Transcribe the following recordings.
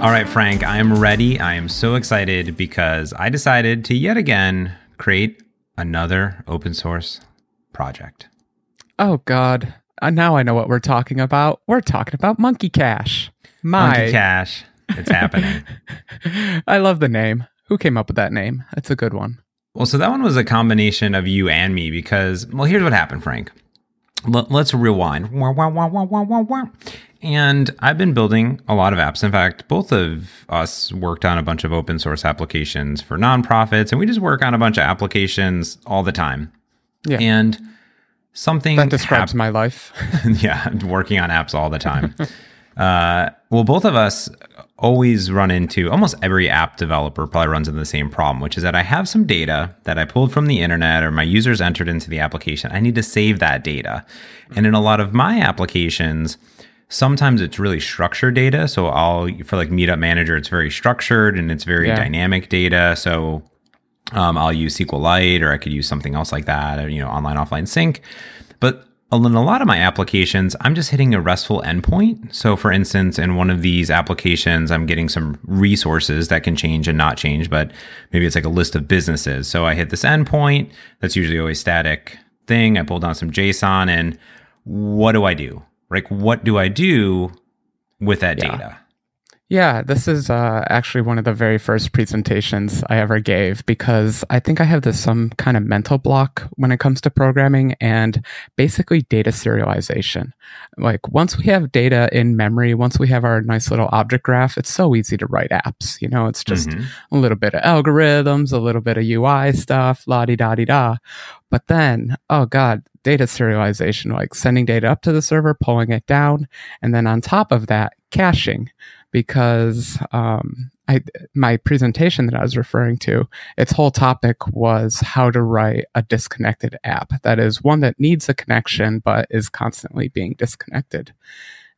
All right, Frank, I am ready. I am so excited because I decided to yet again create another open source project. Oh, God. Uh, now I know what we're talking about. We're talking about Monkey Cache. My. Monkey Cache. It's happening. I love the name. Who came up with that name? That's a good one. Well, so that one was a combination of you and me because, well, here's what happened, Frank. Let's rewind. And I've been building a lot of apps. In fact, both of us worked on a bunch of open source applications for nonprofits, and we just work on a bunch of applications all the time. Yeah. And something That describes hap- my life. yeah, working on apps all the time. uh, well, both of us always run into almost every app developer probably runs into the same problem, which is that I have some data that I pulled from the internet or my users entered into the application. I need to save that data. And in a lot of my applications, sometimes it's really structured data. So I'll, for like Meetup Manager, it's very structured and it's very Yeah. dynamic data. So um, I'll use SQLite or I could use something else like that, or, you know, online offline sync. But in a lot of my applications, I'm just hitting a RESTful endpoint. So, for instance, in one of these applications, I'm getting some resources that can change and not change, but maybe it's like a list of businesses. So, I hit this endpoint. That's usually always static thing. I pull down some JSON, and what do I do? Like, what do I do with that Yeah. data? Yeah, this is uh, actually one of the very first presentations I ever gave because I think I have this some kind of mental block when it comes to programming and basically data serialization. Like once we have data in memory, once we have our nice little object graph, it's so easy to write apps. You know, it's just Mhm. a little bit of algorithms, a little bit of UI stuff, la di da di da. But then, oh God, data serialization, like sending data up to the server, pulling it down, and then on top of that, caching. Because um, I, my presentation that I was referring to, its whole topic was how to write a disconnected app. That is one that needs a connection but is constantly being disconnected,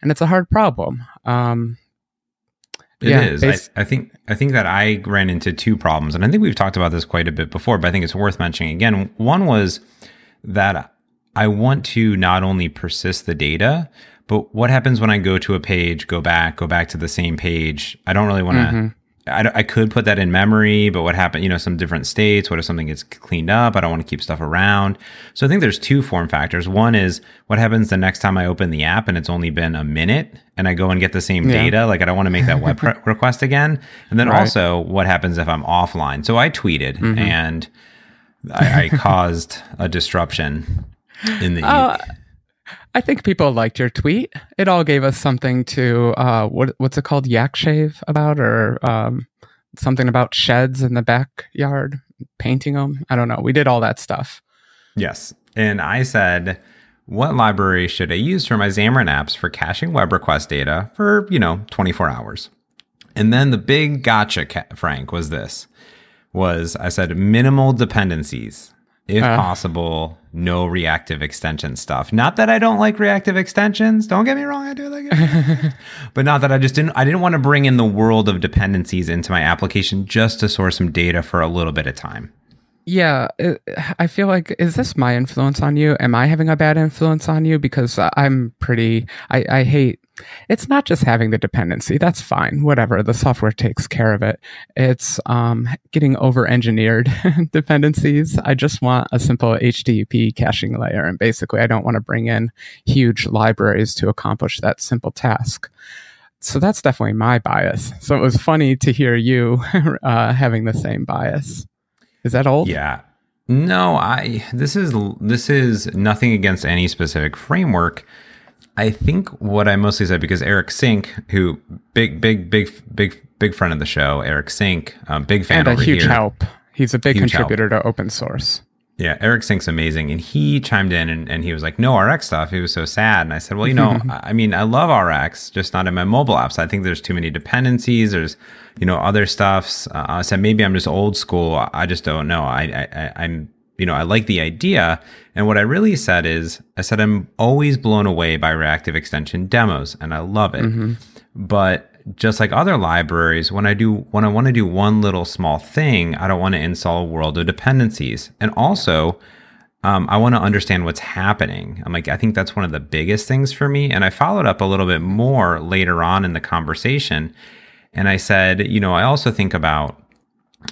and it's a hard problem. Um, It Yeah, is. I, I think I think that I ran into two problems, and I think we've talked about this quite a bit before, but I think it's worth mentioning again. One was that I want to not only persist the data, but what happens when I go to a page, go back, go back to the same page? I don't really want to. Mhm. I, I could put that in memory, but what happened? You know, some different states. What if something gets cleaned up? I don't want to keep stuff around. So I think there's two form factors. One is what happens the next time I open the app and it's only been a minute and I go and get the same Yeah. data. Like I don't want to make that web re- request again. And then Right. also what happens if I'm offline? So I tweeted Mhm. and I, I caused a disruption in the. Uh, I think people liked your tweet. It all gave us something to uh, what what's it called, yak shave about, or um, something about sheds in the backyard, painting them. I don't know. We did all that stuff. Yes. And I said, what library should I use for my Xamarin apps for caching web request data for, you know, 24 hours? And then the big gotcha, Frank, was this. Was I said minimal dependencies. If Uh. possible, no reactive extension stuff. Not that I don't like reactive extensions. Don't get me wrong, I do like it. but not that I just didn't I didn't want to bring in the world of dependencies into my application just to store some data for a little bit of time. Yeah, it, I feel like is this my influence on you? Am I having a bad influence on you? Because I'm pretty. I, I hate. It's not just having the dependency. That's fine. Whatever. The software takes care of it. It's um, getting over engineered dependencies. I just want a simple HTTP caching layer, and basically, I don't want to bring in huge libraries to accomplish that simple task. So that's definitely my bias. So it was funny to hear you uh, having the same bias. Is that old? Yeah. No, I this is this is nothing against any specific framework. I think what I mostly said because Eric Sink, who big big big big big friend of the show, Eric Sink, um, big fan and a over huge here. help. He's a big Huge contributor to open source. Yeah, Eric Sink's amazing. And he chimed in and, and he was like, no RX stuff. He was so sad. And I said, well, you know, I mean, I love RX, just not in my mobile apps. I think there's too many dependencies. There's, you know, other stuffs. Uh, I said, maybe I'm just old school. I- I just don't know. I, I, I'm, you know, I like the idea. And what I really said is, I said, I'm always blown away by reactive extension demos and I love it. Mm-hmm. But just like other libraries, when I do when I want to do one little small thing, I don't want to install a world of dependencies. And also, um, I want to understand what's happening. I'm like, I think that's one of the biggest things for me. And I followed up a little bit more later on in the conversation. And I said, you know, I also think about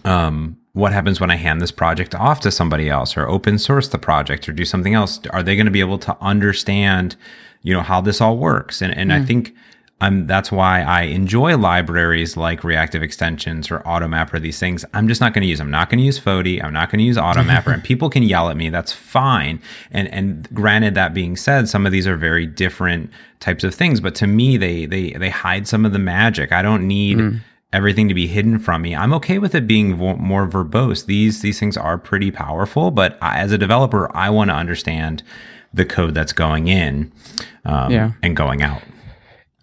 um, what happens when I hand this project off to somebody else or open source the project or do something else? Are they going to be able to understand, you know, how this all works? And and mm. I think I'm that's why I enjoy libraries like reactive extensions or AutoMapper, these things. I'm just not going to use. I'm not going to use Fody. I'm not going to use AutoMapper. and people can yell at me. That's fine. And and granted, that being said, some of these are very different types of things. But to me, they they they hide some of the magic. I don't need mm everything to be hidden from me. I'm okay with it being vo- more verbose. These these things are pretty powerful, but I, as a developer, I want to understand the code that's going in um, yeah. and going out.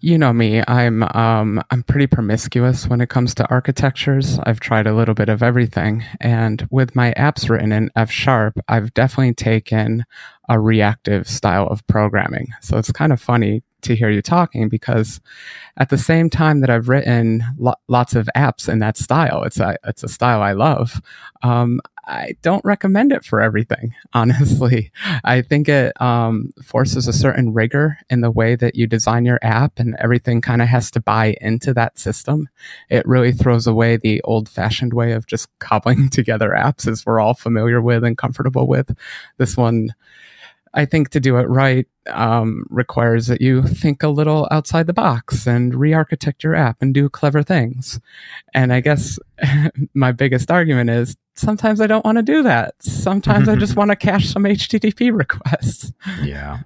You know me. I'm um, I'm pretty promiscuous when it comes to architectures. I've tried a little bit of everything, and with my apps written in F sharp, I've definitely taken a reactive style of programming. So it's kind of funny to hear you talking because at the same time that I've written lo- lots of apps in that style, it's a, it's a style I love. Um, I don't recommend it for everything, honestly. I think it um, forces a certain rigor in the way that you design your app, and everything kind of has to buy into that system. It really throws away the old fashioned way of just cobbling together apps as we're all familiar with and comfortable with. This one I think to do it right um, requires that you think a little outside the box and re-architect your app and do clever things. And I guess my biggest argument is sometimes I don't want to do that. Sometimes I just want to cache some HTTP requests. Yeah.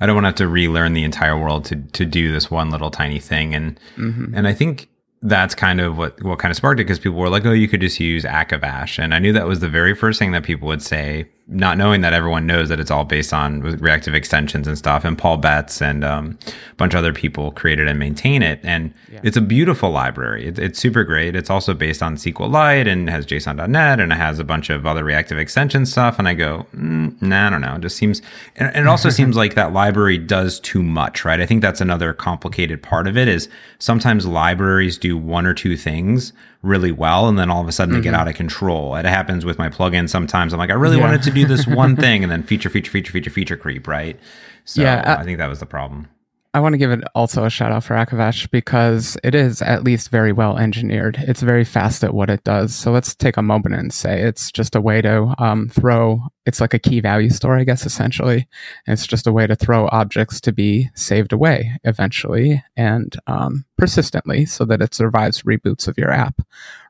I don't want to have to relearn the entire world to to do this one little tiny thing. And mm-hmm. and I think that's kind of what what kind of sparked it because people were like, "Oh, you could just use Akavache," and I knew that was the very first thing that people would say not knowing that everyone knows that it's all based on reactive extensions and stuff. And Paul Betts and um, a bunch of other people created and maintain it. And yeah. it's a beautiful library. It, it's super great. It's also based on SQLite and has JSON.NET and it has a bunch of other reactive extension stuff. And I go, mm, nah, I don't know. It just seems, and, and it also seems like that library does too much, right? I think that's another complicated part of it is sometimes libraries do one or two things really well and then all of a sudden mm-hmm. they get mm-hmm. out of control. It happens with my plugin sometimes. I'm like, I really yeah. wanted to do this one thing and then feature, feature, feature, feature, feature creep, right? So yeah, I, I think that was the problem. I want to give it also a shout out for Akavache because it is at least very well engineered. It's very fast at what it does. So let's take a moment and say it's just a way to um, throw, it's like a key value store, I guess, essentially. And it's just a way to throw objects to be saved away eventually and um, persistently so that it survives reboots of your app.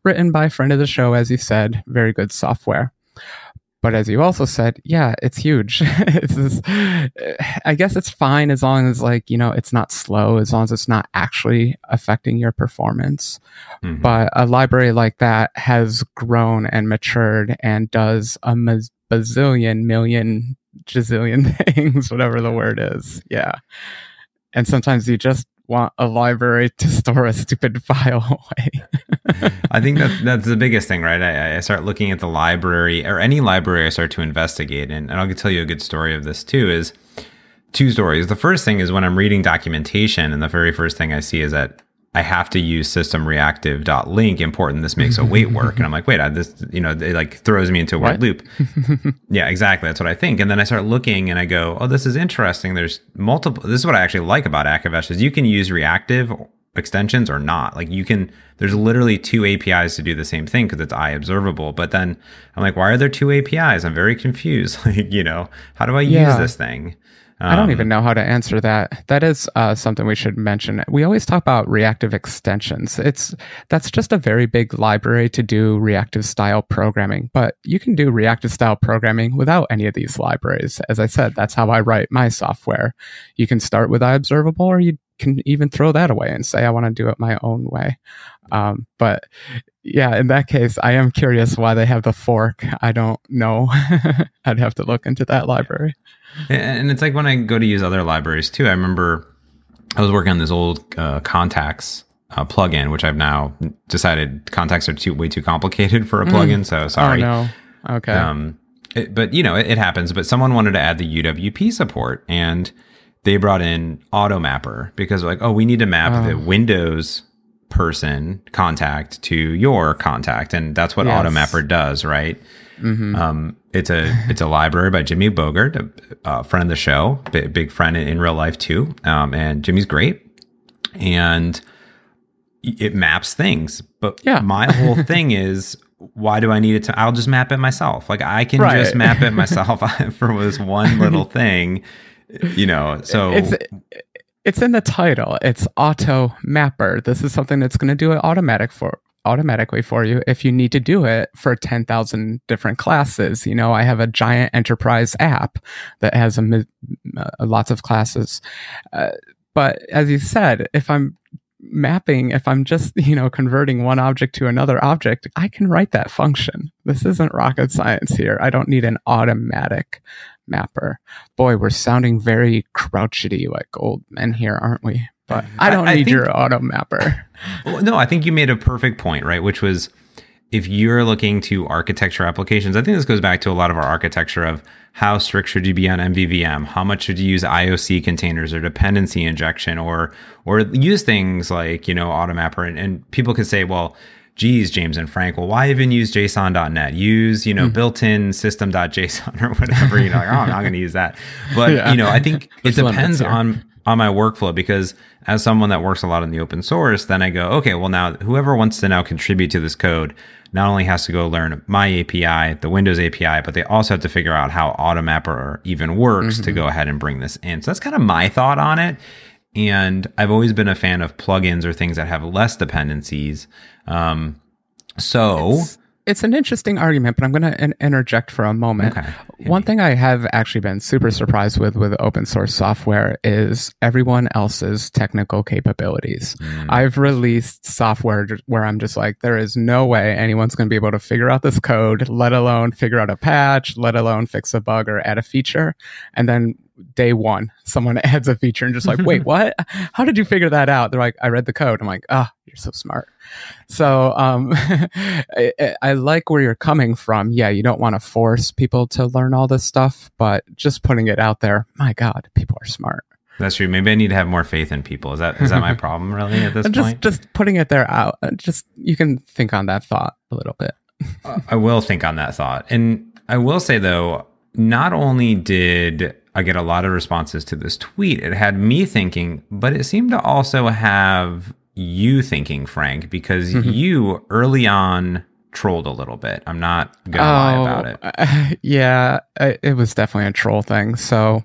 Written by a friend of the show, as you said, very good software. But as you also said, yeah, it's huge. it's this, I guess it's fine as long as like, you know, it's not slow, as long as it's not actually affecting your performance. Mm-hmm. But a library like that has grown and matured and does a bazillion, million, gazillion things, whatever the word is. Yeah. And sometimes you just want a library to store a stupid file away. I think that that's the biggest thing, right? I, I, start looking at the library or any library I start to investigate, and, and I'll tell you a good story of this too. Is two stories. The first thing is when I'm reading documentation, and the very first thing I see is that I have to use system reactive dot Linq important. This makes a wait work. And I'm like, wait, I, this, you know, it like throws me into a word loop. yeah, exactly. That's what I think. And then I start looking and I go, oh, this is interesting. There's multiple, this is what I actually like about Akavache is you can use reactive extensions or not. Like you can, there's literally two APIs to do the same thing because it's I observable. But then I'm like, why are there two APIs? I'm very confused. like, you know, how do I yeah. use this thing? Um, I don't even um, know how to answer that. That is uh, something we should mention. We always talk about reactive extensions. It's that's just a very big library to do reactive style programming, but you can do reactive style programming without any of these libraries. As I said, that's how I write my software. You can start with iObservable, or you can even throw that away and say I want to do it my own way. Um, but yeah, in that case, I am curious why they have the fork. I don't know. I'd have to look into that library. And it's like when I go to use other libraries too. I remember I was working on this old uh, contacts uh, plugin, which I've now decided contacts are too way too complicated for a mm. plugin. Mm. So sorry. Oh no. Okay. Um, it, but you know, it, it, happens. But someone wanted to add the UWP support, and they brought in AutoMapper because like, oh, we need to map oh. the Windows person contact to your contact, and that's what yes. AutoMapper does, right? Mm-hmm. Um, it's a it's a library by Jimmy Bogard, a, a friend of the show, big, big friend in, in, real life too. Um, and Jimmy's great. And it maps things. But Yeah. my whole thing is why do I need it to I'll just map it myself. Like I can Right. just map it myself for this one little thing. You know, so it's it's in the title. It's auto mapper. This is something that's going to do it automatic for automatically for you if you need to do it for 10,000 different classes. You know, I have a giant enterprise app that has a, uh, lots of classes. Uh, but as you said, if I'm mapping, if I'm just, you know, converting one object to another object, I can write that function. This isn't rocket science here. I don't need an automatic mapper. Boy, we're sounding very crouchety like old men here, aren't we? But mm-hmm. I don't I- I need think- your auto mapper. Well, no, I think you made a perfect point, right? Which was if you're looking to architecture applications, I think this goes back to a lot of our architecture of how strict should you be on MVVM? How much should you use IOC containers or dependency injection or or use things like, you know, AutoMapper and, and people could say, well, geez, James and Frank, well, why even use JSON.net? Use, you know, built-in system.json or whatever, you know, like, oh, I'm not going to use that. But, Yeah. you know, I think it depends on on my workflow because as someone that works a lot in the open source, then I go, okay, well now whoever wants to now contribute to this code not only has to go learn my API, the Windows API, but they also have to figure out how AutoMapper even works to go ahead and bring this in. So that's kind of my thought on it. And I've always been a fan of plugins or things that have less dependencies. Um, so It's, it's an interesting argument, but I'm going to in- interject for a moment. Okay. One thing I have actually been super surprised with with open source software is everyone else's technical capabilities. Mm. I've released software where I'm just like, there is no way anyone's going to be able to figure out this code, let alone figure out a patch, let alone fix a bug or add a feature. And then day one, someone adds a feature and just like, wait, what? How did you figure that out? They're like, I read the code. I'm like, ah, you're so smart. So um, I, I- I like where you're coming from. Yeah, you don't want to force people to learn all this stuff, but just putting it out there, my God, people are smart. that's true. Maybe I need to have more faith in people. Is that is that my problem really at this And just point? just putting it there out. uh, Just you can think on that thought a little bit. I will think on that thought. And I will say though, not only did I get a lot of responses to this tweet, it had me thinking, but it seemed to also have you thinking, Frank, because Mm-hmm. you early on trolled a little bit. I'm not gonna lie about it. it. yeah, it, was definitely a troll thing. So,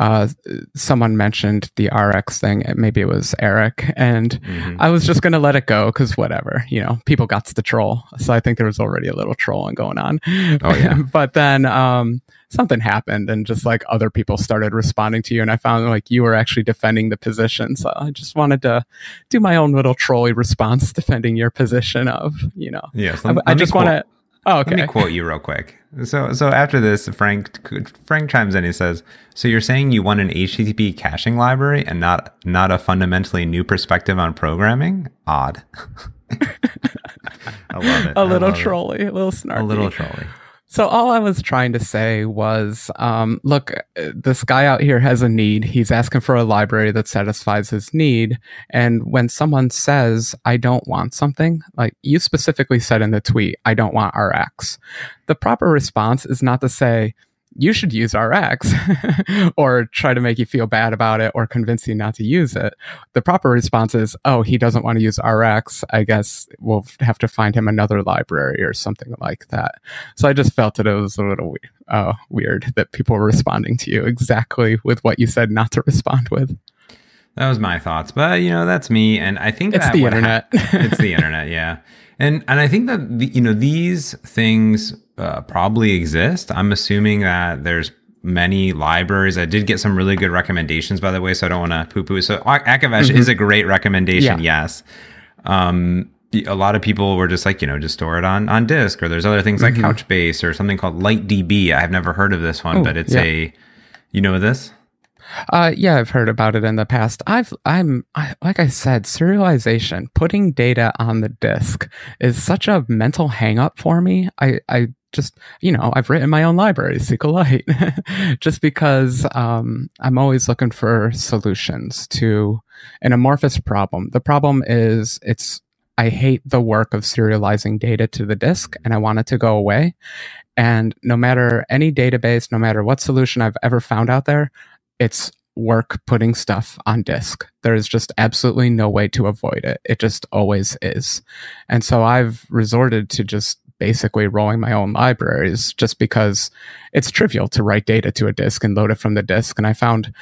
uh, someone mentioned the RX thing. Maybe it was Eric, and Mhm. I was just gonna let it go because whatever, you know, people got to the troll. So I think there was already a little trolling going on. Oh, yeah. but then um, something happened, and just like other people started responding to you, and I found like you were actually defending the position. So I just wanted to do my own little trolly response, defending your position of, you know. I, let- I just want to. Oh, okay. Let me oh, quote you real quick. So, so after this, Frank Frank chimes in. He says, "So you're saying you want an HTTP caching library and not not a fundamentally new perspective on programming? Odd. I love it. a little love it. trolly, a little snarky. A little trolly. So all I was trying to say was, um, look, uh, this guy out here has a need. He's asking for a library that satisfies his need. And when someone says, "I don't want something," like you specifically said in the tweet, "I don't want RX," the proper response is not to say. You should use RX or try to make you feel bad about it or convince you not to use it. The proper response is, oh, he doesn't want to use RX. I guess we'll have to find him another library or something like that. So I just felt that it was a little we- uh, weird that people were responding to you exactly with what you said not to respond with. That was my thoughts, but you know that's me, and I think It's that the internet. it's the internet, yeah, and and I think that the, you know these things uh, probably exist. I'm assuming that there's many libraries. I did get some really good recommendations, by the way, so I don't want to poo poo. So Ak- Akavache is a great recommendation, Mm-hmm. Yeah. yes. Um, a lot of people were just like, you know, just store it on on disk, or there's other things like Couchbase or something called LiteDB. I've never heard of this one, Mm-hmm. Oh, but it's yeah. a, you know this. Uh, yeah, I've heard about it in the past. I've, I'm, I, like I said, serialization, putting data on the disk is such a mental hang up for me. I, I just, you know, I've written my own library, SQLite, just because, um, I'm always looking for solutions to an amorphous problem. The problem is it's, I hate the work of serializing data to the disk and I want it to go away. And no matter any database, no matter what solution I've ever found out there, it's work putting stuff on disk. There is just absolutely no way to avoid it. It just always is. And so I've resorted to just basically rolling my own libraries just because it's trivial to write data to a disk and load it from the disk. And I found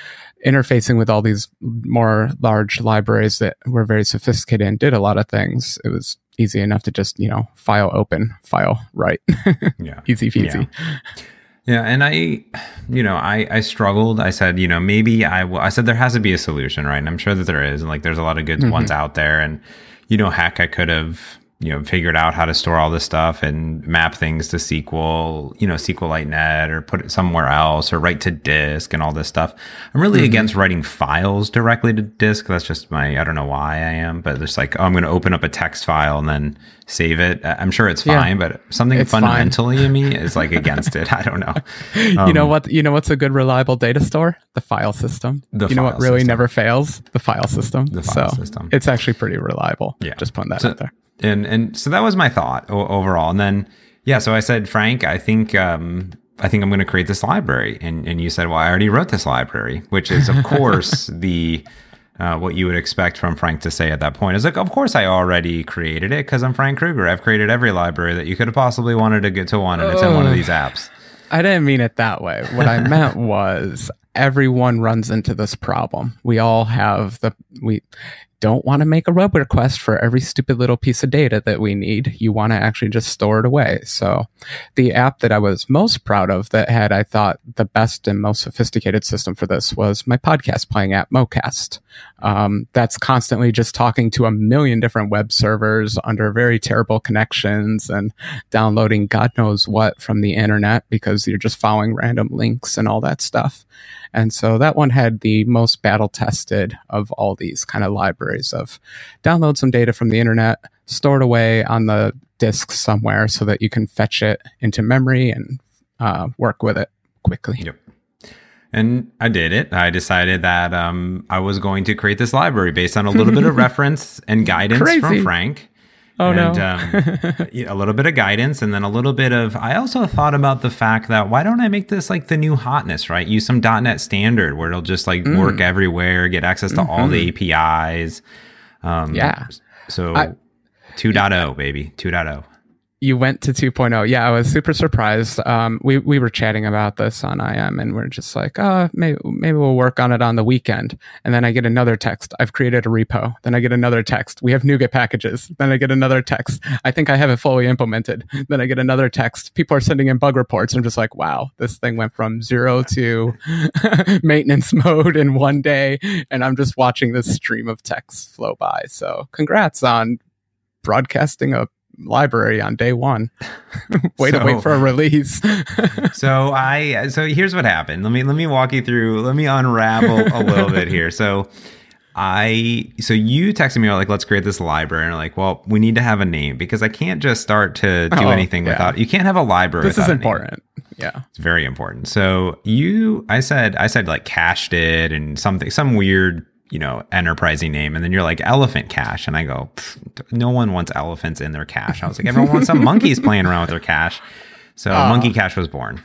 interfacing with all these more large libraries that were very sophisticated and did a lot of things. It was easy enough to just, you know, file open, file write. yeah. Easy peasy. Yeah. Yeah, and I, you know, I I struggled. I said, you know, maybe I will. I said there has to be a solution, right? And I'm sure that there is. And like, there's a lot of good mm-hmm. ones out there. And you know, heck, I could have you know figured out how to store all this stuff and map things to SQL, you know, SQLite Net or put it somewhere else or write to disk and all this stuff. I'm really mm-hmm. against writing files directly to disk. That's just my I don't know why I am, but it's like oh, I'm going to open up a text file and then save it. I'm sure it's fine, yeah, but something fundamentally fine. in me is like against it. I don't know. Um, you know um, what? You know what's a good reliable data store? The file system. The you know what really system. never fails? The file system. The file so system. It's actually pretty reliable. Yeah. Just putting that so, out there and and so that was my thought o- overall. And then yeah, so I said, Frank, I think um, I think I'm going to create this library, and and you said, well, I already wrote this library, which is of course the uh, what you would expect from Frank to say at that point is like, of course I already created it because I'm Frank Krueger. I've created every library that you could have possibly wanted to get to one, and it's in one of these apps. I didn't mean it that way. What I meant was everyone runs into this problem. We all have the we don't want to make a web request for every stupid little piece of data that we need. You want to actually just store it away. So the app that I was most proud of that had, I thought, the best and most sophisticated system for this was my podcast playing app, Mocast. Um, that's constantly just talking to a million different web servers under very terrible connections and downloading God knows what from the internet because you're just following random links and all that stuff. And so that one had the most battle tested of all these kind of libraries of download some data from the internet, store it away on the disk somewhere so that you can fetch it into memory and uh, work with it quickly. Yep. And I did it. I decided that um, I was going to create this library based on a little bit of reference and guidance Crazy. from Frank. Oh and, no! um, a little bit of guidance, and then a little bit of. I also thought about the fact that why don't I make this like the new hotness, right? Use some .NET Standard where it'll just like mm. work everywhere, get access to mm-hmm. all the mm-hmm. APIs. Um, yeah. So I, 2.0, baby, 2.0 you went to 2.0 yeah i was super surprised. Um, we, we were chatting about this on im and we're just like oh maybe, maybe we'll work on it on the weekend. And then i get another text. I've created a repo. Then i get another text. We have NuGet packages. Then i get another text. I think i have it fully implemented. Then i get another text. People are sending in bug reports. I'm just like wow this thing went from zero to maintenance mode in one day. And i'm just watching this stream of text flow by. So congrats on broadcasting a library on day one. wait so, to wait for a release. so I so here's what happened. Let me let me walk you through. Let me unravel a little bit here. So I so you texted me like let's create this library and I'm like well we need to have a name because I can't just start to do oh, anything yeah. without you can't have a library. This is important. Yeah, it's very important. So you I said I said like cached it and something some weird you know, enterprising name. And then you're like elephant cash. And I go, no one wants elephants in their cash. I was like, everyone wants some monkeys playing around with their cash. So uh, monkey cash was born.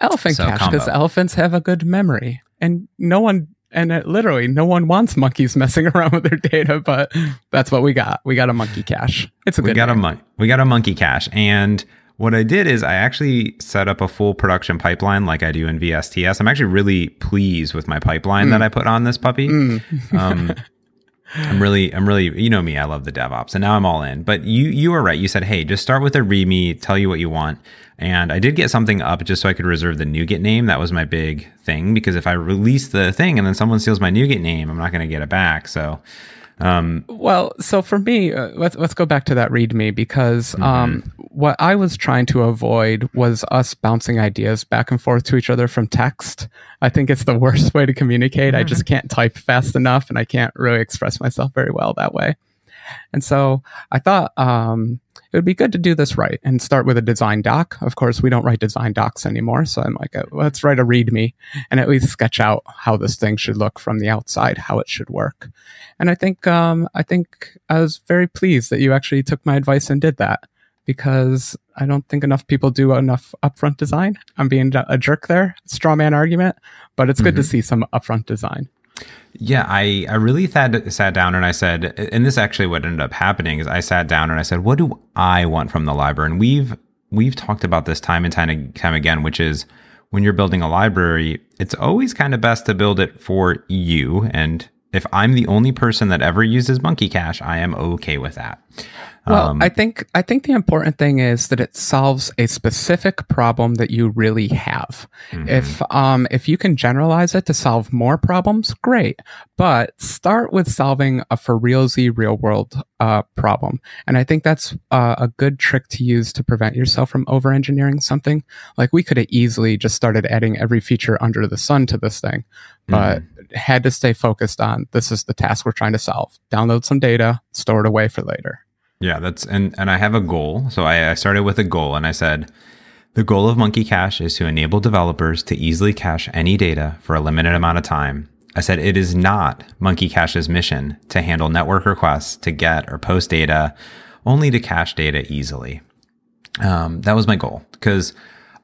Elephant so, cache, because elephants have a good memory. And no one, and it, literally no one wants monkeys messing around with their data, but that's what we got. We got a monkey cash. It's a we got name. a mon- we got a monkey cash. And what I did is I actually set up a full production pipeline like I do in VSTS. I'm actually really pleased with my pipeline mm. that I put on this puppy. Mm. um, I'm really, I'm really, you know me, I love the DevOps, and now I'm all in. But you, you were right. You said, hey, just start with a README, tell you what you want. And I did get something up just so I could reserve the NuGet name. That was my big thing because if I release the thing and then someone steals my NuGet name, I'm not going to get it back. So um, well, so for me, uh, let's let's go back to that README because mm-hmm. um, what I was trying to avoid was us bouncing ideas back and forth to each other from text. I think it's the worst way to communicate. Mm-hmm. I just mm-hmm. can't type fast enough, and I can't really express myself very well that way. And so I thought um, it would be good to do this right and start with a design doc. Of course, we don't write design docs anymore. So I'm like, uh, let's write a README and at least sketch out how this thing should look from the outside, how it should work. And I think, um, I think I was very pleased that you actually took my advice and did that because I don't think enough people do enough upfront design. I'm being a jerk there, straw man argument, but it's good mm-hmm. to see some upfront design. Yeah, I, I really sat, sat down and I said, and this actually what ended up happening is I sat down and I said, what do I want from the library? And we've we've talked about this time and time and time again, which is when you're building a library, it's always kind of best to build it for you. And if I'm the only person that ever uses Monkey Cache, I am okay with that. Well, um, I think I think the important thing is that it solves a specific problem that you really have. Mm-hmm. If um if you can generalize it to solve more problems, great. But start with solving a for realsy real world uh, problem, and I think that's uh, a good trick to use to prevent yourself from over engineering something. Like we could have easily just started adding every feature under the sun to this thing, but mm-hmm. Had to stay focused on this is the task we're trying to solve. Download some data, store it away for later. Yeah, that's and and I have a goal. So I, I started with a goal, and I said the goal of Monkey Cache is to enable developers to easily cache any data for a limited amount of time. I said it is not Monkey Cache's mission to handle network requests to get or post data, only to cache data easily. Um, that was my goal because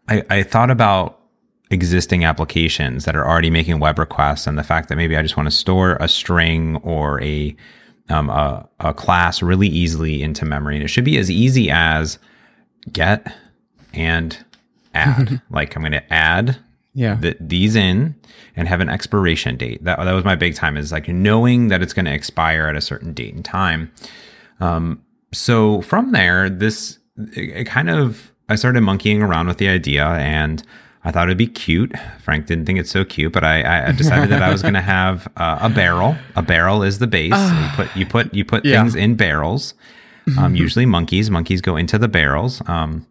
I, I thought about existing applications that are already making web requests and the fact that maybe I just want to store a string or a um, a, a class really easily into memory. And it should be as easy as get and add. like I'm going to add yeah. the, these in and have an expiration date. That, that was my big time is like knowing that it's going to expire at a certain date and time. Um, so from there, this, it, it kind of, I started monkeying around with the idea and I thought it'd be cute. Frank didn't think it's so cute, but I, I decided that I was going to have uh, a barrel. A barrel is the base. you put you put you put yeah. things in barrels. Um, usually monkeys. Monkeys go into the barrels. Um,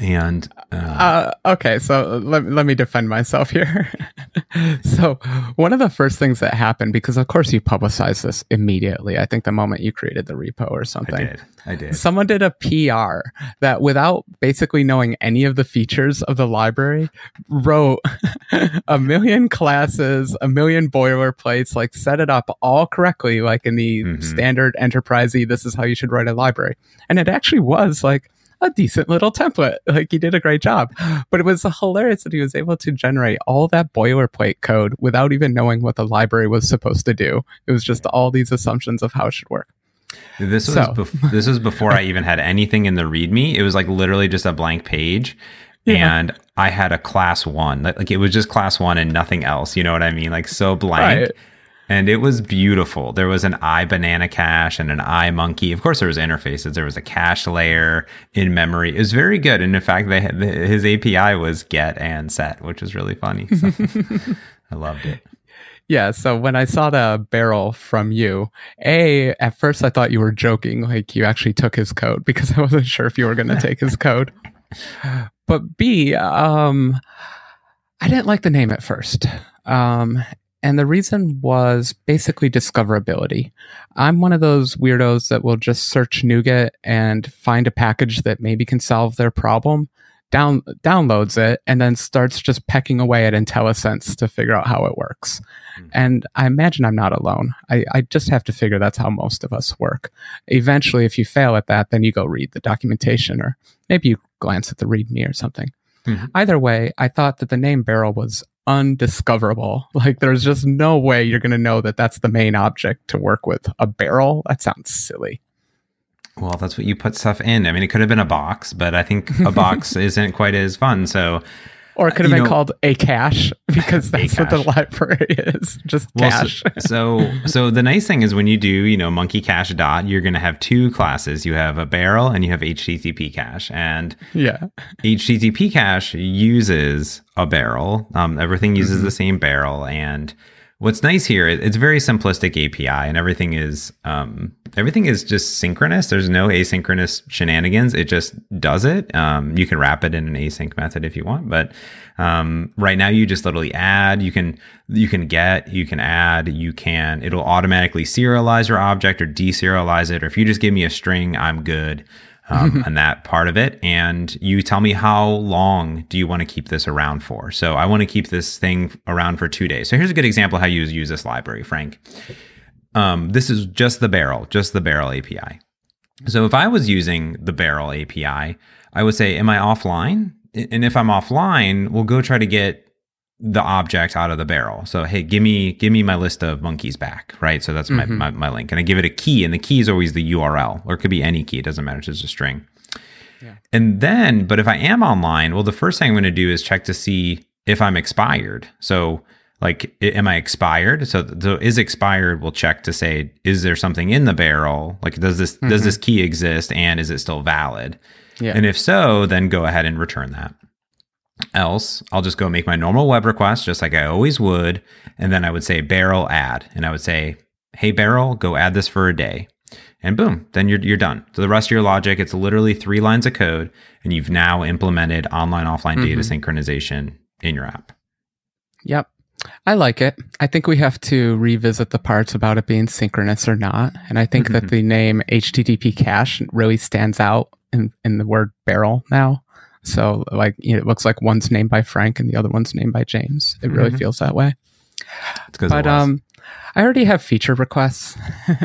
and uh, uh, okay, so let, let me defend myself here. so one of the first things that happened, because of course you publicized this immediately. I think the moment you created the repo or something. I did. I did. Someone did a PR that without basically knowing any of the features of the library, wrote a million classes, a million boilerplates, like set it up all correctly, like in the mm-hmm. standard enterprisey, this is how you should write a library. And it actually was like a decent little template. Like he did a great job. But it was hilarious that he was able to generate all that boilerplate code without even knowing what the library was supposed to do. It was just all these assumptions of how it should work. This was so. bef- this was before I even had anything in the README. It was like literally just a blank page. Yeah. And I had a class one. Like it was just class one and nothing else. You know what I mean? Like so blank. Right and it was beautiful. There was an i banana cache and an i monkey. Of course, there was interfaces. There was a cache layer in memory. It was very good, and in fact, they had, his API was get and set, which was really funny. So I loved it. Yeah, so when I saw the barrel from you, A, at first I thought you were joking, like you actually took his code because I wasn't sure if you were going to take his code. But B, um, I didn't like the name at first. Um, and the reason was basically discoverability. I'm one of those weirdos that will just search NuGet and find a package that maybe can solve their problem, down, downloads it, and then starts just pecking away at IntelliSense to figure out how it works. Mm-hmm. And I imagine I'm not alone. I, I just have to figure that's how most of us work. Eventually, if you fail at that, then you go read the documentation or maybe you glance at the README or something. Mm-hmm. Either way, I thought that the name Barrel was undiscoverable. Like there's just no way you're going to know that that's the main object to work with. A barrel? That sounds silly. Well, that's what you put stuff in. I mean, it could have been a box, but I think a box isn't quite as fun. So or it could have been know, called a cache because that's what the library is, just well, cache. So, so, so the nice thing is when you do, you know, monkey cache dot, you're going to have two classes. You have a barrel and you have HTTP cache, and yeah, HTTP cache uses a barrel. Um, everything uses mm-hmm. the same barrel, and what's nice here it's very simplistic api and everything is um, everything is just synchronous. There's no asynchronous shenanigans. It just does it. Um, you can wrap it in an async method if you want but um, right now you just literally add you can you can get you can add you can it'll automatically serialize your object or deserialize it or if you just give me a string i'm good um, and that part of it. And you tell me how long do you want to keep this around for? So I want to keep this thing around for two days. So here's a good example how you use this library, Frank. Um, this is just the barrel, just the barrel API. So if I was using the Barrel API, I would say, Am I offline? And if I'm offline, we'll go try to get the object out of the barrel. So hey, give me give me my list of monkeys back, right? So that's mm-hmm. my, my, my link, and I give it a key, and the key is always the URL, or it could be any key. It doesn't matter. It's just a string. Yeah. And then, but if I am online, well, the first thing I'm going to do is check to see if I'm expired. So like, am I expired? So, so is expired? We'll check to say, is there something in the barrel? Like, does this mm-hmm. does this key exist, and is it still valid? Yeah. And if so, then go ahead and return that. Else, I'll just go make my normal web request, just like I always would, and then I would say barrel add, and I would say, hey barrel, go add this for a day, and boom, then you're you're done. So the rest of your logic, it's literally three lines of code, and you've now implemented online offline mm-hmm. data synchronization in your app. Yep. I like it. I think we have to revisit the parts about it being synchronous or not. And I think that mm-hmm. the name HTTP cache really stands out in, in the word barrel now. So like you know, it looks like one's named by Frank and the other one's named by James. It really mm-hmm. feels that way. But um I already have feature requests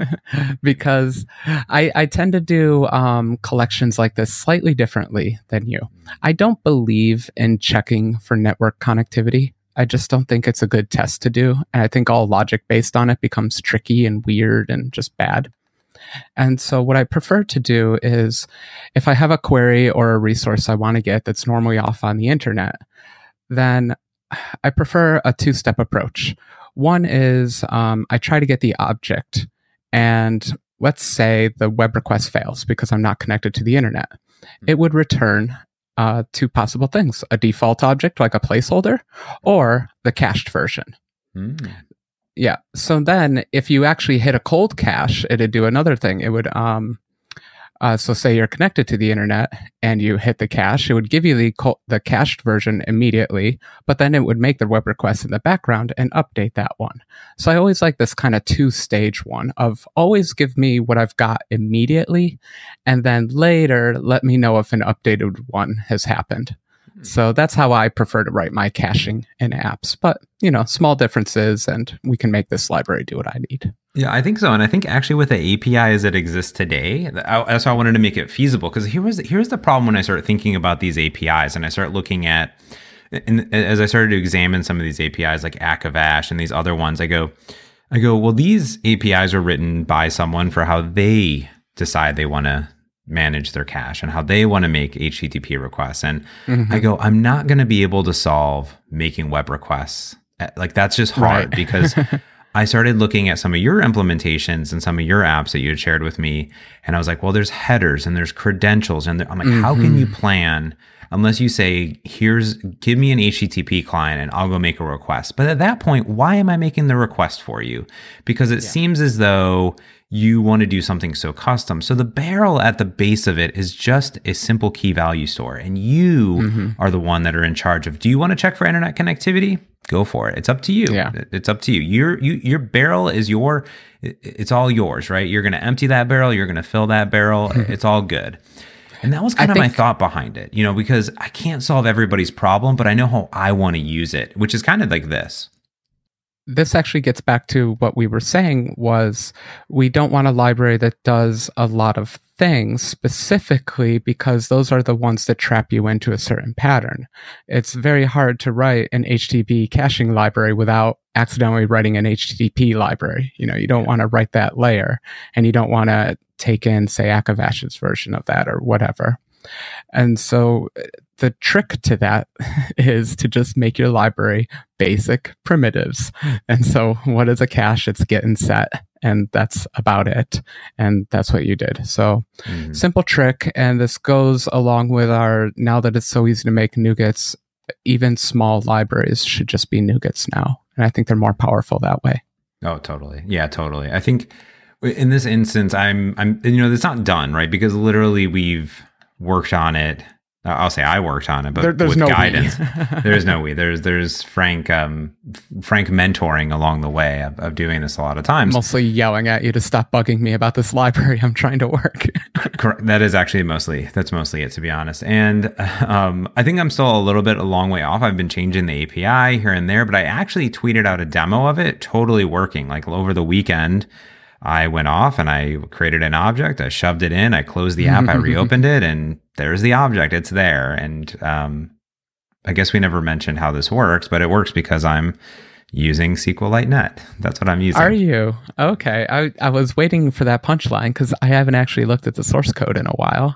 because I, I tend to do um, collections like this slightly differently than you. I don't believe in checking for network connectivity. I just don't think it's a good test to do. And I think all logic based on it becomes tricky and weird and just bad. And so, what I prefer to do is if I have a query or a resource I want to get that's normally off on the internet, then I prefer a two step approach. One is um, I try to get the object, and let's say the web request fails because I'm not connected to the internet. It would return uh, two possible things a default object like a placeholder or the cached version. Mm. Yeah. So then if you actually hit a cold cache, it'd do another thing. It would um uh, so say you're connected to the internet and you hit the cache, it would give you the the cached version immediately, but then it would make the web request in the background and update that one. So I always like this kind of two stage one of always give me what I've got immediately, and then later let me know if an updated one has happened. Hmm. So that's how I prefer to write my caching in apps. But, you know, small differences and we can make this library do what I need. Yeah, I think so. And I think actually with the API as it exists today, that's why I wanted to make it feasible. Because here was, here's the problem when I start thinking about these APIs and I start looking at, and as I started to examine some of these APIs like Akavache and these other ones, I go, I go, well, these APIs are written by someone for how they decide they want to manage their cache and how they want to make HTTP requests. And mm-hmm. I go, I'm not going to be able to solve making web requests. Eh, like that's just hard right. because I started looking at some of your implementations and some of your apps that you had shared with me. And I was like, well, there's headers and there's credentials. And I'm like, mm-hmm. how can you mm-hmm. plan unless you say, here's, give me an HTTP client and I'll go make a request. But at that point, why am I making the request for you? Because it yeah. seems as though you want to do something so custom. So the barrel at the base of it is just a simple key value store. And you mm-hmm. are the one that are in charge of do you want to check for internet connectivity? Go for it. It's up to you. Yeah. It's up to you. Your you, your barrel is your it's all yours, right? You're going to empty that barrel, you're going to fill that barrel. it's all good. And that was kind I of think, my thought behind it, you know, because I can't solve everybody's problem, but I know how I want to use it, which is kind of like this this actually gets back to what we were saying was we don't want a library that does a lot of things specifically because those are the ones that trap you into a certain pattern. It's very hard to write an HTTP caching library without accidentally writing an HTTP library. You know, you don't want to write that layer and you don't want to take in, say, Akavache's version of that or whatever. And so the trick to that is to just make your library basic primitives. And so what is a cache? It's get and set. And that's about it. And that's what you did. So mm-hmm. simple trick. And this goes along with our, now that it's so easy to make NuGets, even small libraries should just be NuGets now. And I think they're more powerful that way. Oh, totally. Yeah, totally. I think in this instance, I'm, I'm, you know, it's not done, right? Because literally we've, worked on it. I'll say I worked on it, but there, there's with no guidance, there's no we. There's there's Frank um, Frank mentoring along the way of, of doing this a lot of times. Mostly yelling at you to stop bugging me about this library I'm trying to work. that is actually mostly that's mostly it to be honest. And um, I think I'm still a little bit a long way off. I've been changing the API here and there, but I actually tweeted out a demo of it, totally working. Like over the weekend, I went off and I created an object. I shoved it in. I closed the app. I reopened it, and there's the object. It's there. And um, I guess we never mentioned how this works, but it works because I'm using SQLite Net. That's what I'm using. Are you? Okay. I, I was waiting for that punchline because I haven't actually looked at the source code in a while.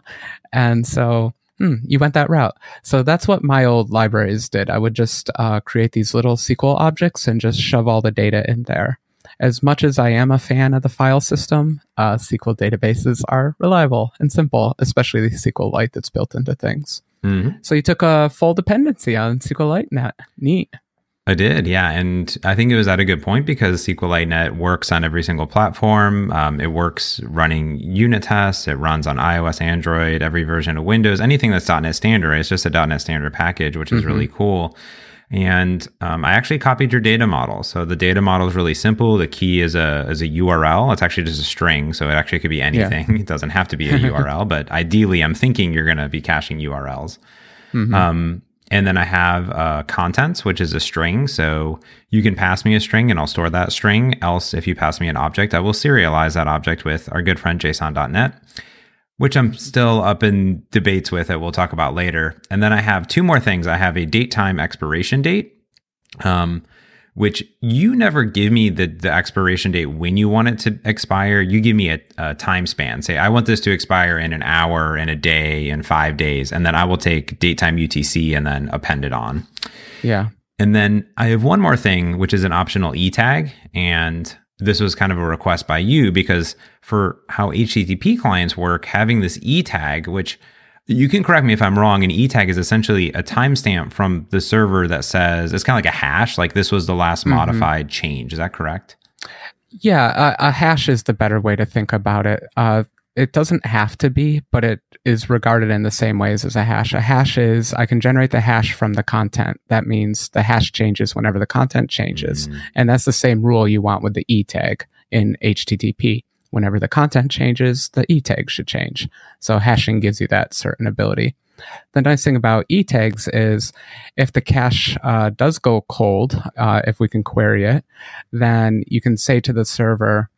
And so hmm, you went that route. So that's what my old libraries did. I would just uh, create these little SQL objects and just shove all the data in there. As much as I am a fan of the file system, uh, SQL databases are reliable and simple, especially the SQLite that's built into things. Mm-hmm. So you took a full dependency on SQLite Net. Neat. I did, yeah, and I think it was at a good point because SQLite Net works on every single platform. Um, it works running unit tests. It runs on iOS, Android, every version of Windows, anything that's .NET Standard. It's just a .NET Standard package, which is mm-hmm. really cool. And um, I actually copied your data model. So the data model is really simple. The key is a is a URL. It's actually just a string, so it actually could be anything. Yeah. It doesn't have to be a URL, but ideally, I'm thinking you're going to be caching URLs. Mm-hmm. Um, and then I have uh, contents, which is a string. So you can pass me a string and I'll store that string. Else, if you pass me an object, I will serialize that object with our good friend JSON.net, which I'm still up in debates with that we'll talk about later. And then I have two more things. I have a date time expiration date. Um, which you never give me the, the expiration date when you want it to expire. You give me a, a time span. Say, I want this to expire in an hour, in a day, in five days. And then I will take date time UTC and then append it on. Yeah. And then I have one more thing, which is an optional e tag. And this was kind of a request by you because for how HTTP clients work, having this e tag, which you can correct me if I'm wrong. An e tag is essentially a timestamp from the server that says it's kind of like a hash, like this was the last mm-hmm. modified change. Is that correct? Yeah, a, a, hash is the better way to think about it. Uh, it doesn't have to be, but it is regarded in the same ways as a hash. A hash is I can generate the hash from the content. That means the hash changes whenever the content changes. Mm. And that's the same rule you want with the e tag in HTTP whenever the content changes, the e tag should change. So hashing gives you that certain ability. The nice thing about e tags is if the cache uh, does go cold, uh, if we can query it, then you can say to the server,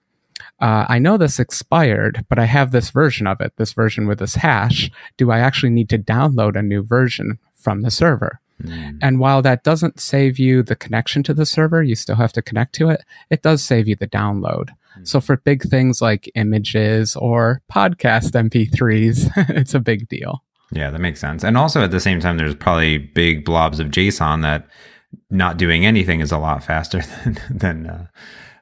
uh, I know this expired, but I have this version of it, this version with this hash. Do I actually need to download a new version from the server? Mm. And while that doesn't save you the connection to the server, you still have to connect to it, it does save you the download. Mm. So for big things like images or podcast MP3s, it's a big deal. Yeah, that makes sense. And also at the same time, there's probably big blobs of JSON that not doing anything is a lot faster than than uh,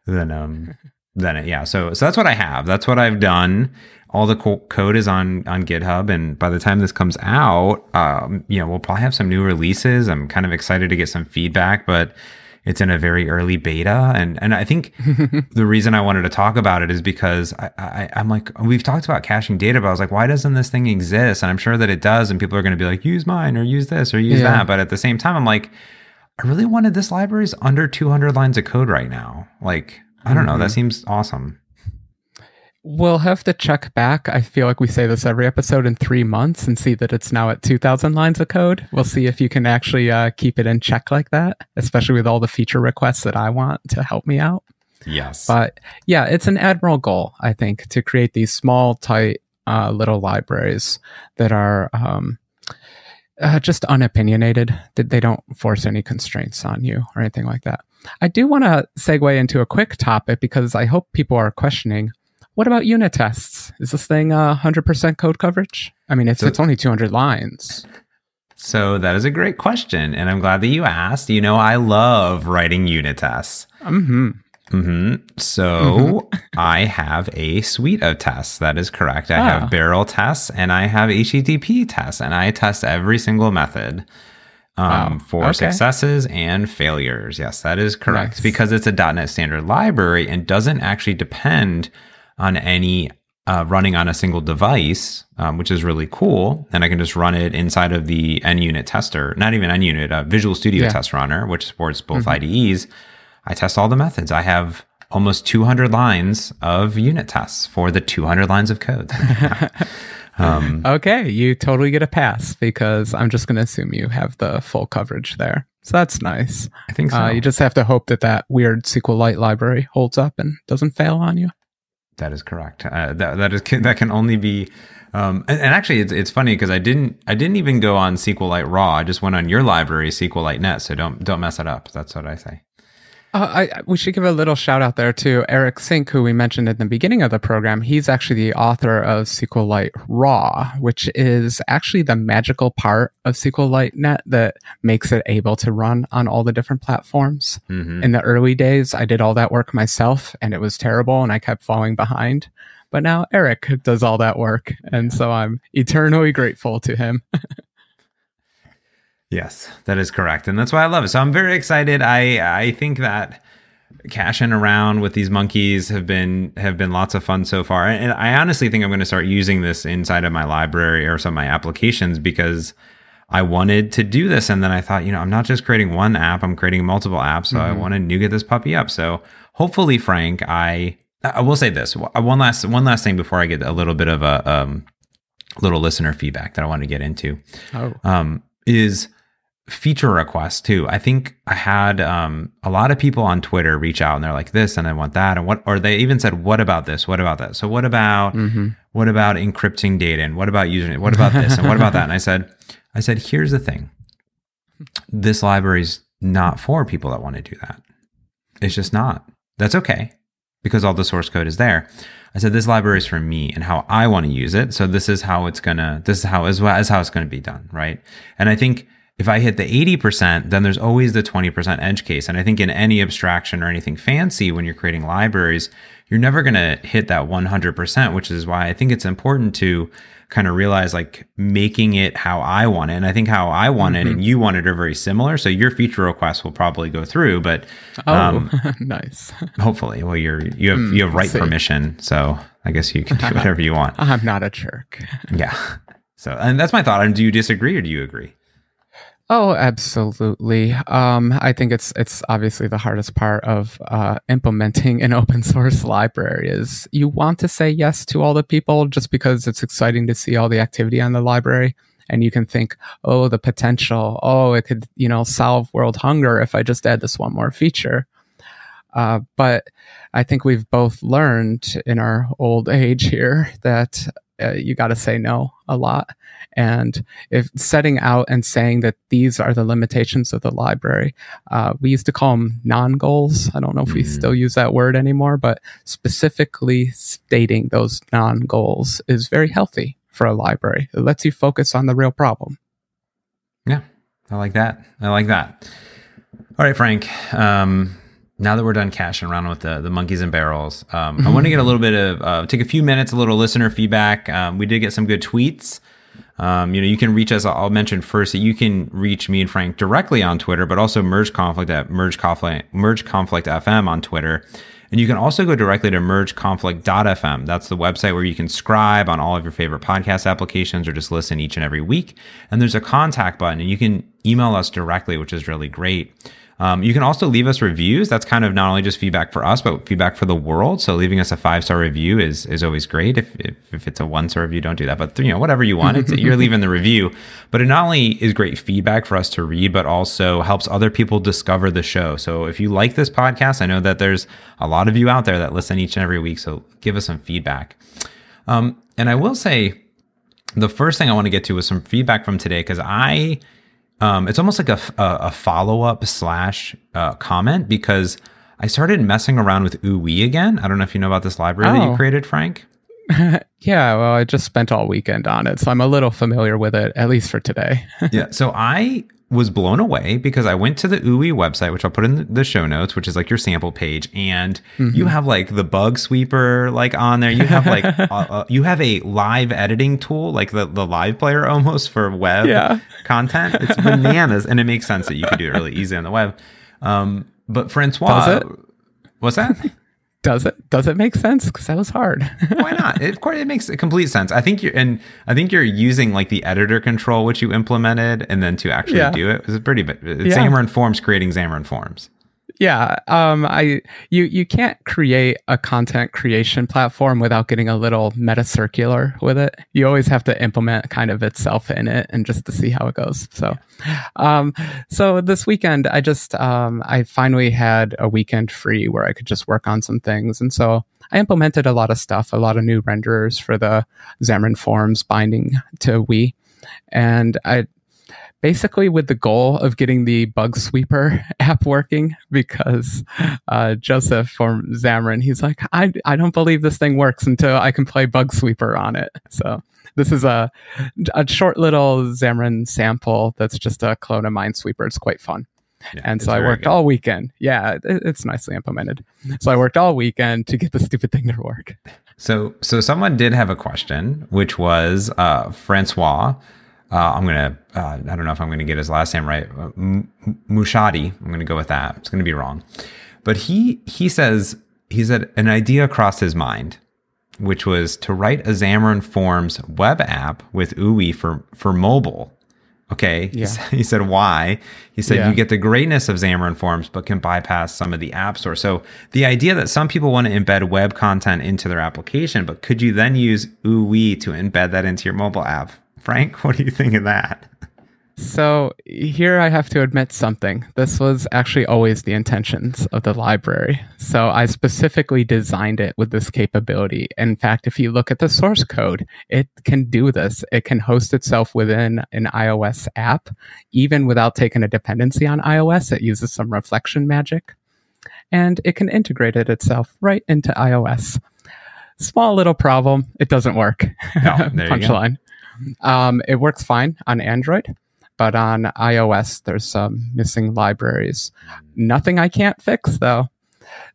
than um than it. Yeah. So so that's what I have. That's what I've done. All the co- code is on on GitHub, and by the time this comes out, um, you know, we'll probably have some new releases. I'm kind of excited to get some feedback, but it's in a very early beta. And and I think the reason I wanted to talk about it is because I, I am like we've talked about caching data, but I was like, why doesn't this thing exist? And I'm sure that it does, and people are going to be like, use mine or use this or use yeah. that. But at the same time, I'm like, I really wanted this library is under 200 lines of code right now. Like I don't mm-hmm. know, that mm-hmm. seems awesome. We'll have to check back. I feel like we say this every episode in three months and see that it's now at 2,000 lines of code. We'll see if you can actually uh, keep it in check like that, especially with all the feature requests that I want to help me out. Yes. But yeah, it's an admirable goal, I think, to create these small, tight uh, little libraries that are um, uh, just unopinionated, that they don't force any constraints on you or anything like that. I do want to segue into a quick topic because I hope people are questioning what about unit tests? Is this thing uh, 100% code coverage? I mean, it's, so, it's only 200 lines. So that is a great question. And I'm glad that you asked. You know, I love writing unit tests. Mm-hmm. Mm-hmm. So mm-hmm. I have a suite of tests. That is correct. I have ah. barrel tests and I have HTTP tests, and I test every single method um, wow. for okay. successes and failures. Yes, that is correct. Nice. Because it's a .NET Standard library and doesn't actually depend on any uh, running on a single device, um, which is really cool. And I can just run it inside of the NUnit tester, not even NUnit, uh, Visual Studio yeah. Test Runner, which supports both mm-hmm. IDEs. I test all the methods. I have almost 200 lines of unit tests for the 200 lines of code. um, okay, you totally get a pass because I'm just going to assume you have the full coverage there. So that's nice. I think so. Uh, you just have to hope that that weird SQLite library holds up and doesn't fail on you. That is correct. Uh, that that is that can only be. Um, and, and actually, it's it's funny because I didn't I didn't even go on SQLite Raw. I just went on your library SQLite Net. So don't don't mess it up. That's what I say. Uh, I, we should give a little shout out there to Eric Sink, who we mentioned at the beginning of the program. He's actually the author of SQLite Raw, which is actually the magical part of SQLite Net that makes it able to run on all the different platforms. Mm-hmm. In the early days, I did all that work myself and it was terrible and I kept falling behind. But now Eric does all that work. And so I'm eternally grateful to him. Yes, that is correct, and that's why I love it. So I'm very excited. I I think that caching around with these monkeys have been have been lots of fun so far, and I honestly think I'm going to start using this inside of my library or some of my applications because I wanted to do this, and then I thought, you know, I'm not just creating one app; I'm creating multiple apps. So mm-hmm. I want to NuGet this puppy up. So hopefully, Frank, I I will say this one last one last thing before I get a little bit of a um, little listener feedback that I want to get into. Oh. Um, is feature requests too. I think I had um, a lot of people on Twitter reach out and they're like this and I want that and what or they even said what about this? What about that? So what about mm-hmm. what about encrypting data and what about using it? What about this and what about that? And I said I said here's the thing. This library's not for people that want to do that. It's just not. That's okay because all the source code is there. I said this library is for me and how I want to use it. So this is how it's gonna. This is how is, is how it's gonna be done, right? And I think if I hit the 80%, then there's always the 20% edge case. And I think in any abstraction or anything fancy, when you're creating libraries, you're never going to hit that 100%, which is why I think it's important to kind of realize like making it how I want it. And I think how I want mm-hmm. it and you want it are very similar. So your feature requests will probably go through, but oh, um, nice. hopefully, well, you're you have mm, you have write permission, so I guess you can do whatever you want. I'm not a jerk. yeah. So, and that's my thought. And do you disagree or do you agree? Oh, absolutely. Um, I think it's it's obviously the hardest part of uh, implementing an open source library is you want to say yes to all the people just because it's exciting to see all the activity on the library, and you can think, oh, the potential, oh, it could you know solve world hunger if I just add this one more feature. Uh, but I think we've both learned in our old age here that uh, you got to say no a lot. And if setting out and saying that these are the limitations of the library, uh, we used to call them non goals. I don't know if we mm. still use that word anymore, but specifically stating those non goals is very healthy for a library. It lets you focus on the real problem. Yeah, I like that. I like that. All right, Frank. Um, now that we're done caching around with the, the monkeys and barrels, um, mm-hmm. I want to get a little bit of uh, take a few minutes, a little listener feedback. Um, we did get some good tweets. Um, you know, you can reach us. I'll mention first that you can reach me and Frank directly on Twitter, but also Merge Conflict at Merge Conflict Merge Conflict FM on Twitter. And you can also go directly to mergeconflict.fm. That's the website where you can scribe on all of your favorite podcast applications or just listen each and every week. And there's a contact button and you can email us directly, which is really great. Um, you can also leave us reviews. That's kind of not only just feedback for us, but feedback for the world. So leaving us a five star review is is always great. If, if, if it's a one star review, don't do that. But you know whatever you want, you're leaving the review. But it not only is great feedback for us to read, but also helps other people discover the show. So if you like this podcast, I know that there's a lot of you out there that listen each and every week. So give us some feedback. Um, and I will say, the first thing I want to get to is some feedback from today because I um, it's almost like a, a, a follow up slash uh, comment because I started messing around with Ooui again. I don't know if you know about this library oh. that you oh. created, Frank. yeah, well, I just spent all weekend on it, so I'm a little familiar with it, at least for today. yeah, so I was blown away because I went to the Ooui website, which I'll put in the show notes, which is like your sample page, and mm-hmm. you have like the bug sweeper like on there. You have like uh, uh, you have a live editing tool, like the the live player almost for web yeah. content. It's bananas, and it makes sense that you could do it really easy on the web. Um, but Francois, what's that? Does it does it make sense? Because that was hard. Why not? It, of course it makes complete sense. I think you're and i think you're using like the editor control which you implemented and then to actually yeah. do it. Was pretty it's uh, yeah. xamarin forms creating xamarin forms yeah um i you you can't create a content creation platform without getting a little meta circular with it. You always have to implement kind of itself in it and just to see how it goes. So um so this weekend i just um i finally had a weekend free where i could just work on some things. And so i implemented a lot of stuff a lot of new renderers for the xamarin forms binding to we and i basically with the goal of getting the bug sweeper app working because uh, Joseph from Xamarin, he's like, I, I don't believe this thing works until I can play bug sweeper on it. So this is a, a short little Xamarin sample that's just a clone of Minesweeper. It's quite fun. Yeah, and so I worked good. all weekend. Yeah, it, it's nicely implemented. So I worked all weekend to get the stupid thing to work. So, so someone did have a question, which was uh, Francois uh, I'm gonna uh, I don't know if I'm gonna get his last name right. Uh, Mushadi. I'm gonna go with that. It's gonna be wrong, but he he says he said an idea crossed his mind, which was to write a Xamarin Forms web app with UI for for mobile. Okay. Yeah. He said why? He said yeah. you get the greatness of Xamarin Forms, but can bypass some of the app store. So the idea that some people want to embed web content into their application, but could you then use UI to embed that into your mobile app? Frank, what do you think of that? So here I have to admit something. This was actually always the intentions of the library. So I specifically designed it with this capability. In fact, if you look at the source code, it can do this. It can host itself within an iOS app, even without taking a dependency on iOS. It uses some reflection magic and it can integrate it itself right into iOS. Small little problem. It doesn't work. No, Punchline. Um, it works fine on Android, but on iOS, there's some missing libraries. Nothing I can't fix though.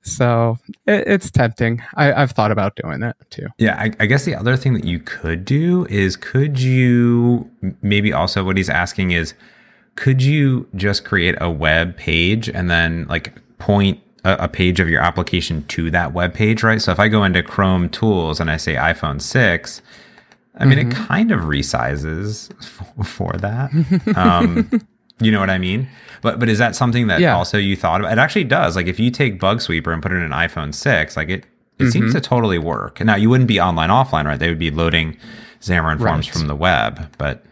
So it, it's tempting. I, have thought about doing it too. Yeah, I, I, guess the other thing that you could do is could you maybe also what he's asking is could you just create a web page and then like point a, a page of your application to that web page, right? So if I go into Chrome Tools and I say iPhone 6, I mean, mm-hmm. it kind of resizes f- for that. Um, you know what I mean? But but is that something that yeah. also you thought about? It actually does. Like if you take Bug Sweeper and put it in an iPhone six, like it it mm-hmm. seems to totally work. Now you wouldn't be online offline, right? They would be loading Xamarin Forms right. from the web, but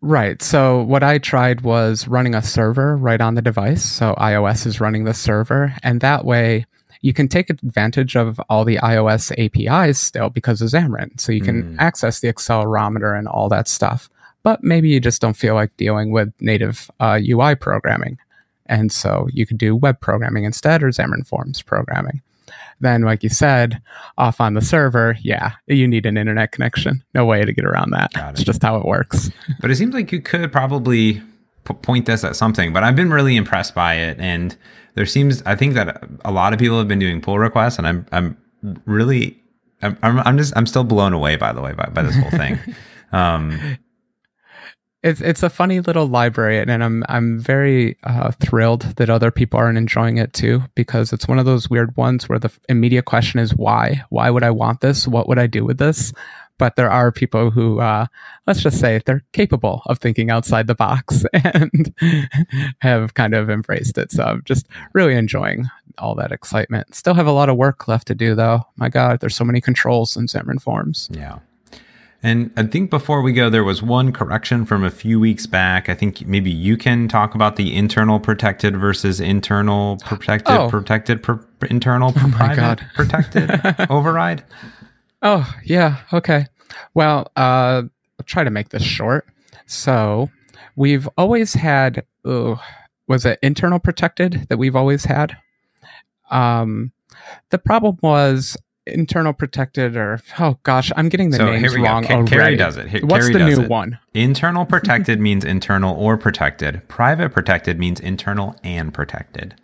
Right. So what I tried was running a server right on the device. So iOS is running the server, and that way you can take advantage of all the iOS APIs still because of Xamarin. So you can mm. access the accelerometer and all that stuff. But maybe you just don't feel like dealing with native uh, UI programming. And so you could do web programming instead or Xamarin Forms programming. Then, like you said, off on the server, yeah, you need an internet connection. No way to get around that. It. It's just how it works. but it seems like you could probably point this at something. But I've been really impressed by it. And there seems I think that a lot of people have been doing pull requests, and I'm I'm really I'm I'm just I'm still blown away by the way by, by this whole thing. um, it's it's a funny little library, and I'm I'm very uh, thrilled that other people aren't enjoying it too, because it's one of those weird ones where the immediate question is why? Why would I want this? What would I do with this? But there are people who, uh, let's just say, they're capable of thinking outside the box and have kind of embraced it. So I'm just really enjoying all that excitement. Still have a lot of work left to do, though. My God, there's so many controls in Xamarin Forms. Yeah. And I think before we go, there was one correction from a few weeks back. I think maybe you can talk about the internal protected versus internal protected, oh. protected, per, internal oh private protected override. Oh, yeah. Okay. Well, uh, I'll try to make this short. So we've always had, uh, was it internal protected that we've always had? Um, the problem was internal protected or oh gosh i'm getting the so names wrong Ca- already. Carrie does it here, what's Carrie the new it. one internal protected means internal or protected private protected means internal and protected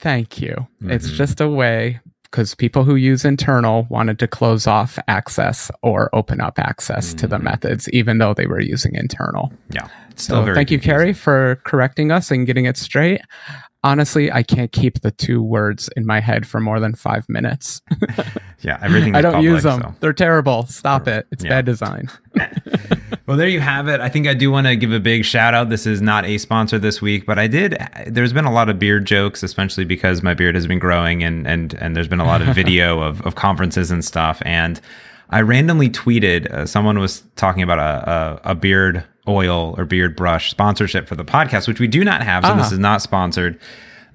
thank you mm-hmm. it's just a way because people who use internal wanted to close off access or open up access mm. to the mm. methods, even though they were using internal. Yeah. so thank confusing. you, Carrie, for correcting us and getting it straight. Honestly, I can't keep the two words in my head for more than five minutes. yeah, everything. I don't public, use them. So. They're terrible. Stop it. It's yeah. bad design. Well, there you have it. I think I do want to give a big shout out. This is not a sponsor this week, but I did. There's been a lot of beard jokes, especially because my beard has been growing, and and and there's been a lot of video of of conferences and stuff. And I randomly tweeted. Uh, someone was talking about a, a, a beard oil or beard brush sponsorship for the podcast, which we do not have. So ah. this is not sponsored.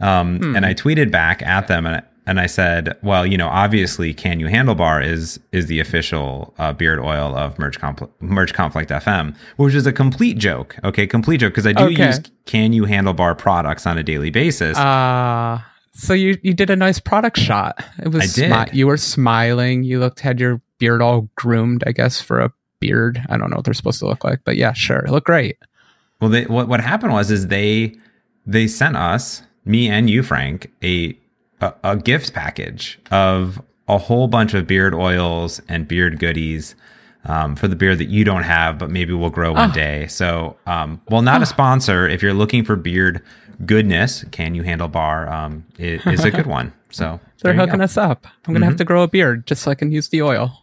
Um, hmm. And I tweeted back at them, and and I said, well, you know, obviously, Can You Handlebar is is the official uh, beard oil of Merge, Compl- Merge Conflict FM, which is a complete joke. Okay, complete joke because I do okay. use Can You Handlebar products on a daily basis. Ah. Uh, so you you did a nice product shot. It was I did. Smi- you were smiling. You looked had your beard all groomed, I guess, for a beard. I don't know what they're supposed to look like, but yeah, sure, it looked great. Well, they, what what happened was is they they sent us me and you, Frank, a a, a gift package of a whole bunch of beard oils and beard goodies um, for the beard that you don't have, but maybe will grow one oh. day. So, um, well, not oh. a sponsor. If you're looking for beard goodness, Can You Handlebar um, is, is a good one. So they're hooking us up. I'm gonna mm-hmm. have to grow a beard just so I can use the oil.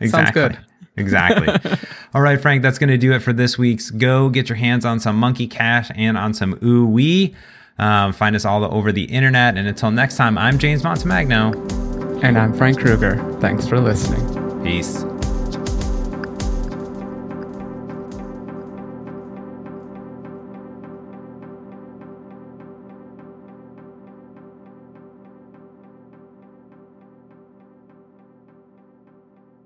exactly. Sounds good. exactly. All right, Frank, that's going to do it for this week's Go. Get your hands on some Monkey Cache and on some Ooui. Um, find us all over the internet. And until next time, I'm James Montemagno. And I'm Frank Krueger. Thanks for listening. Peace.